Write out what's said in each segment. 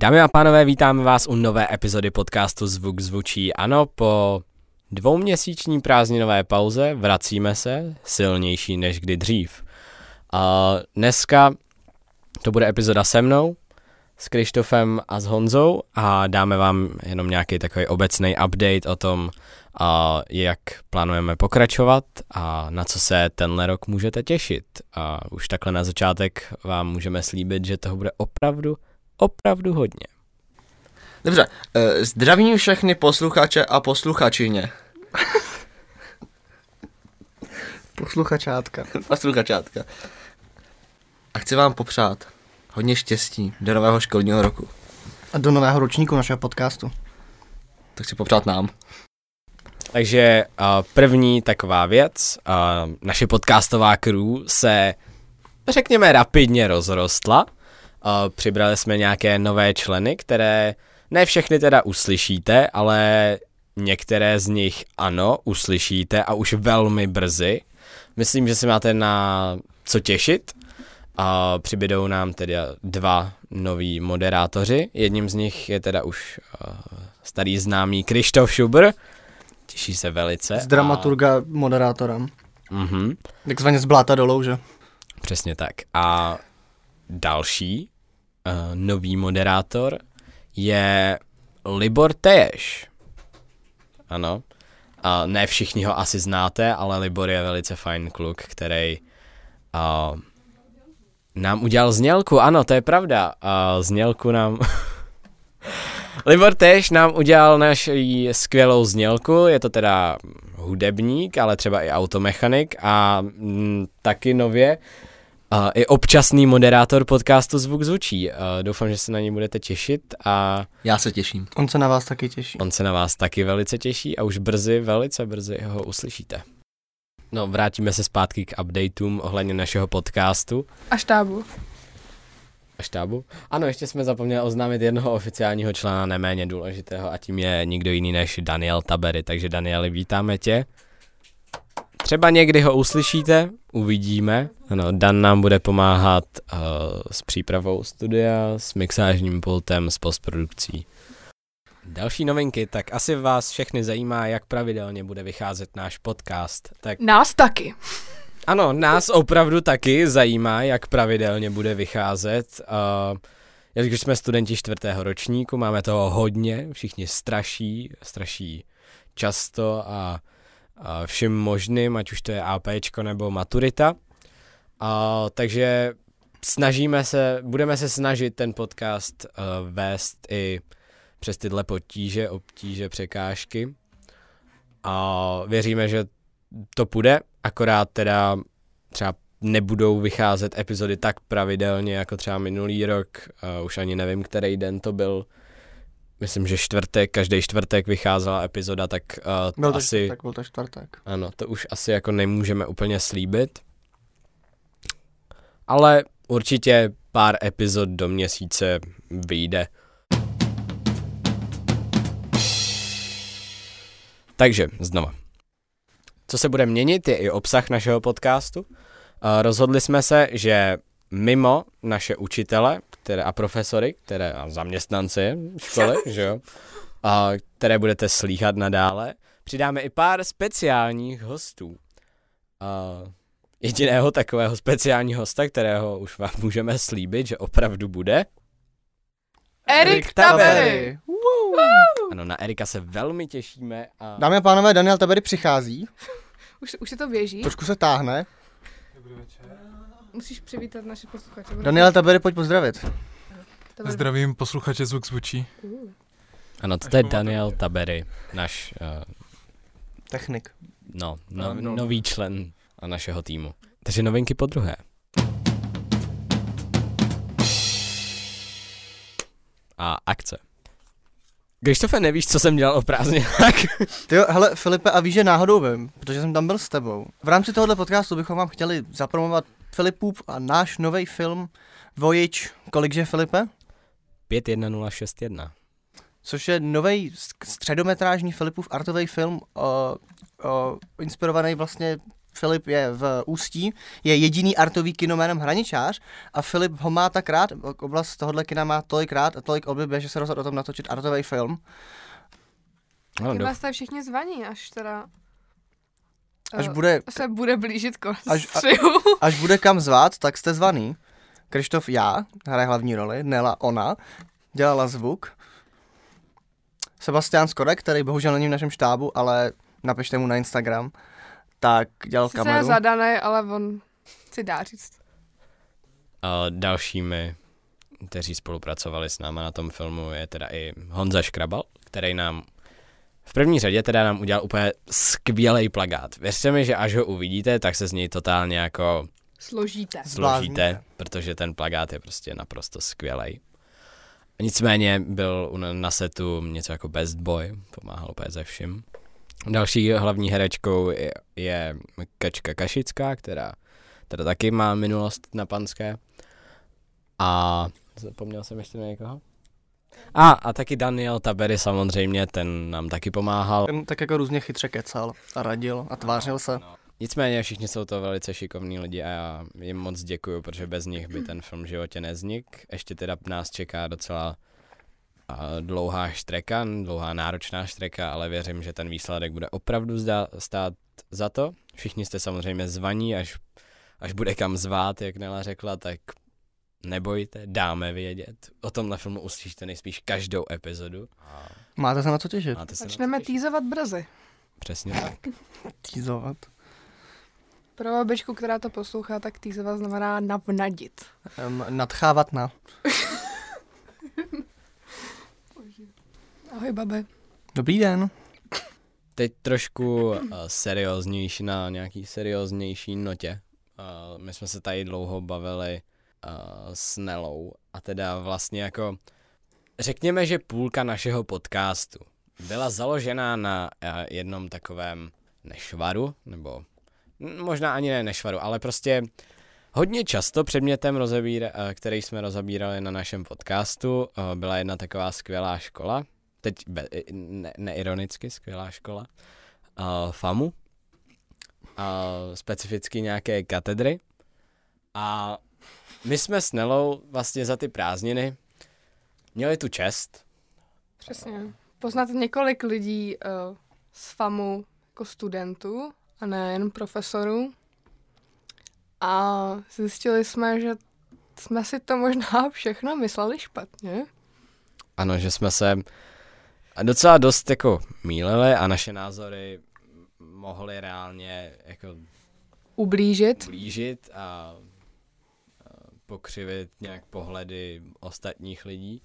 Dámy a pánové, vítáme vás u nové epizody podcastu Zvuk zvučí. Ano, po dvouměsíční prázdninové pauze vracíme se silnější než kdy dřív. A dneska to bude epizoda se mnou, s Krištofem a s Honzou a dáme vám jenom nějaký takový obecný update o tom, a jak plánujeme pokračovat a na co se tenhle rok můžete těšit. A už takhle na začátek vám můžeme slíbit, že toho bude opravdu, opravdu hodně. Dobře, eh, zdravím všechny posluchače a posluchačině. Posluchačátka. Posluchačátka. A chci vám popřát hodně štěstí do nového školního roku. A do nového ročníku našeho podcastu. Tak chci popřát nám. Takže uh, první taková věc, uh, naše podcastová crew se, řekněme, rapidně rozrostla. Přibrali jsme nějaké nové členy, které ne všechny teda uslyšíte, ale některé z nich ano, uslyšíte a už velmi brzy. Myslím, že si máte na co těšit. A přibydou nám teda dva noví moderátoři. Jedním z nich je teda už uh, starý známý Krištof Schubr. Těší se velice. Z dramaturga a... moderátora. Mhm. Takzvaně z bláta dolů, že? Přesně tak. A další uh, nový moderátor je Libor Teješ. Ano. A ne všichni ho asi znáte, ale Libor je velice fajn kluk, který uh, nám udělal znělku. Ano, to je pravda. Uh, znělku nám... Libor Tež nám udělal naši skvělou znělku, je to teda hudebník, ale třeba i automechanik a mm, taky nově uh, i občasný moderátor podcastu Zvuk zvučí. Uh, doufám, že se na něj budete těšit a... Já se těším. On se na vás taky těší. On se na vás taky velice těší a už brzy, velice brzy ho uslyšíte. No, vrátíme se zpátky k updateům ohledně našeho podcastu. A štábu. A štábu? Ano, ještě jsme zapomněli oznámit jednoho oficiálního člena neméně důležitého a tím je nikdo jiný než Daniel Tabery. Takže Danieli, vítáme tě. Třeba někdy ho uslyšíte, uvidíme. Ano, Dan nám bude pomáhat uh, s přípravou studia, s mixážním pultem, s postprodukcí. Další novinky, tak asi vás všechny zajímá, jak pravidelně bude vycházet náš podcast. Tak Nás taky. ano, nás opravdu taky zajímá, jak pravidelně bude vycházet. Uh, jelikož jsme studenti čtvrtého ročníku, máme toho hodně, všichni straší, straší často a vším možným, ať už to je APčko nebo maturita. Uh, takže snažíme se, budeme se snažit ten podcast uh, vést i přes tyhle potíže, obtíže, překážky. A věříme, že to půjde, akorát teda třeba nebudou vycházet epizody tak pravidelně jako třeba minulý rok, uh, už ani nevím, který den to byl. Myslím, že čtvrtek, každý čtvrtek vycházela epizoda, tak uh, Byl to asi... čtvrtek, byl to čtvrtek. Ano, to už asi jako nemůžeme úplně slíbit. Ale určitě pár epizod do měsíce vyjde. Takže, znova. Co se bude měnit, je i obsah našeho podcastu. Uh, rozhodli jsme se, že mimo naše učitele které, a profesory, které a zaměstnance školy, že jo, a které budete slýchat nadále, přidáme i pár speciálních hostů. Uh, jediného takového speciálního hosta, kterého už vám můžeme slíbit, že opravdu bude. Erik Tabery. Ano, na Erika se velmi těšíme. A... Dámy a pánové, Daniel Tabery přichází, Už, už se to běží. trošku se táhne. Musíš přivítat naše posluchače. Daniel Tabery, pojď pozdravit. Bude- Zdravím posluchače Zvuk zvučí. Uh. Ano, to je Daniel Tabery, náš uh, Technik. no, no, Ano. nový člen našeho týmu. Takže novinky po druhé. A akce. Krištofe, nevíš, co jsem dělal o prázdninách? Ty jo, hele, Filipe, a víš, že náhodou vím, protože jsem tam byl s tebou. V rámci tohohle podcastu bychom vám chtěli zapromovat Filipův a náš nový film Voyage, kolikže Filipe? 51061. Což je nový středometrážní Filipův artový film, o, o, inspirovaný vlastně Filip je v Ústí, je jediný artový kino jménem Hraničář a Filip ho má tak rád, oblast tohohle kina má tolik rád a tolik oblibě, že se rozhodl o tom natočit artový film. No, Ty douf- vás tady všichni zvaní, až teda... Až eh, bude, se bude blížit konec Až- a- až bude kam zvát, tak jste zvaný. Krištof já, hraje hlavní roli, Nela ona, dělala zvuk. Sebastian Skorek, který bohužel není v našem štábu, ale napište mu na Instagram, tak dělal je kameru. zadaný, ale on si dá říct. A dalšími, kteří spolupracovali s náma na tom filmu, je teda i Honza Škrabal, který nám v první řadě teda nám udělal úplně skvělý plagát. Věřte mi, že až ho uvidíte, tak se z něj totálně jako Složíte. složíte, protože ten plagát je prostě naprosto skvělý. Nicméně byl na setu něco jako best boy, pomáhal úplně ze vším. Další hlavní herečkou je, je Kačka Kašická, která teda taky má minulost na panské. A zapomněl jsem ještě na někoho? A, a taky Daniel Tabery samozřejmě, ten nám taky pomáhal. Ten tak jako různě chytře kecal a radil a tvářil se. Nicméně všichni jsou to velice šikovní lidi a já jim moc děkuju, protože bez nich by ten film v životě neznik. Ještě teda nás čeká docela dlouhá štreka, dlouhá náročná štreka, ale věřím, že ten výsledek bude opravdu zda, stát za to. Všichni jste samozřejmě zvaní, až, až bude kam zvát, jak Nela řekla, tak nebojte, dáme vědět. O tomhle filmu uslyšíte nejspíš každou epizodu. A Máte se na co těšit? máte se Začneme těšit. týzovat brzy. Přesně tak. Týzovat. Pro babičku, která to poslouchá, tak týzovat znamená navnadit. Um, nadchávat na. Ahoj, babe. Dobrý den. Teď trošku uh, serióznější, na nějaký serióznější notě. Uh, my jsme se tady dlouho bavili uh, s Nelou a teda vlastně jako řekněme, že půlka našeho podcastu byla založená na uh, jednom takovém nešvaru, nebo možná ani ne nešvaru, ale prostě hodně často předmětem, rozebíra, uh, který jsme rozebírali na našem podcastu, uh, byla jedna taková skvělá škola, teď be, ne, neironicky skvělá škola, uh, FAMu, uh, specificky nějaké katedry. A my jsme s Nelou vlastně za ty prázdniny měli tu čest, Přesně. Poznat několik lidí uh, z FAMu jako studentů a ne jen profesorů. A zjistili jsme, že jsme si to možná všechno mysleli špatně. ano, že jsme se docela dost jako mýlili a naše názory mohly reálně jako Ublížit. blížit a a pokřivit nějak pohledy ostatních lidí.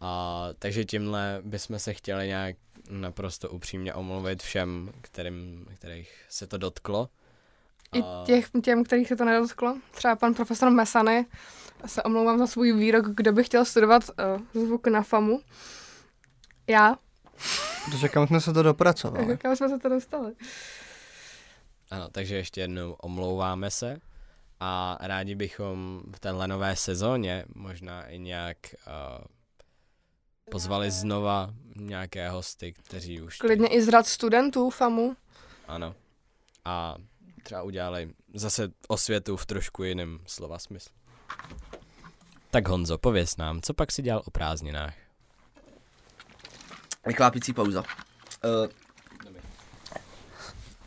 A takže tímhle bychom se chtěli nějak naprosto upřímně omluvit všem, kterým, kterých se to dotklo. I A- těch, těm, kterých se to nedotklo. Třeba pan profesor Mesany. Se omlouvám za svůj výrok, kdo by chtěl studovat uh, zvuk na FAMu. Já. Protože kam jsme se to dopracovali. Kam jsme se to dostali? Ano, takže ještě jednou omlouváme se a rádi bychom v téhle nové sezóně možná i nějak uh, pozvali znova nějaké hosty, kteří už... Klidně i z rad studentů FAMu. Ano. A třeba udělali zase osvětu v trošku jiném slova smyslu. Tak Honzo, pověz nám, co pak si dělal o prázdninách? Vyklápící pauza. Uh,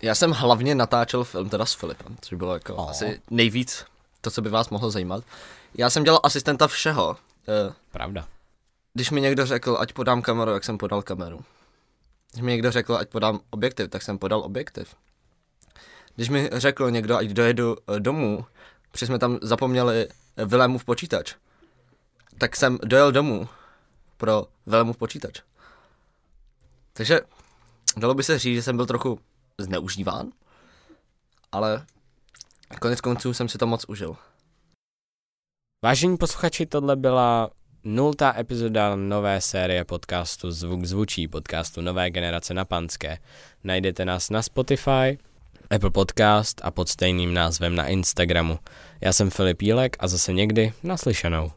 já jsem hlavně natáčel film teda s Filipem, což bylo jako Oh. asi nejvíc to, co by vás mohlo zajímat. Já jsem dělal asistenta všeho. Uh, Pravda. když mi někdo řekl, ať podám kameru, jak jsem podal kameru. Když mi někdo řekl, ať podám objektiv, tak jsem podal objektiv. Když mi řekl někdo, ať dojedu eh, domů, protože jsme tam zapomněli eh, Vilémův počítač, tak jsem dojel domů pro Vilémův počítač. Takže dalo by se říct, že jsem byl trochu zneužíván, ale konec konců jsem si to moc užil. Vážení posluchači, tohle byla nultá epizoda nové série podcastu Zvuk zvučí, podcastu Nové generace na Panské. Najdete nás na Spotify, Apple Podcast a pod stejným názvem na Instagramu. Já jsem Filip Jílek a zase někdy naslyšenou.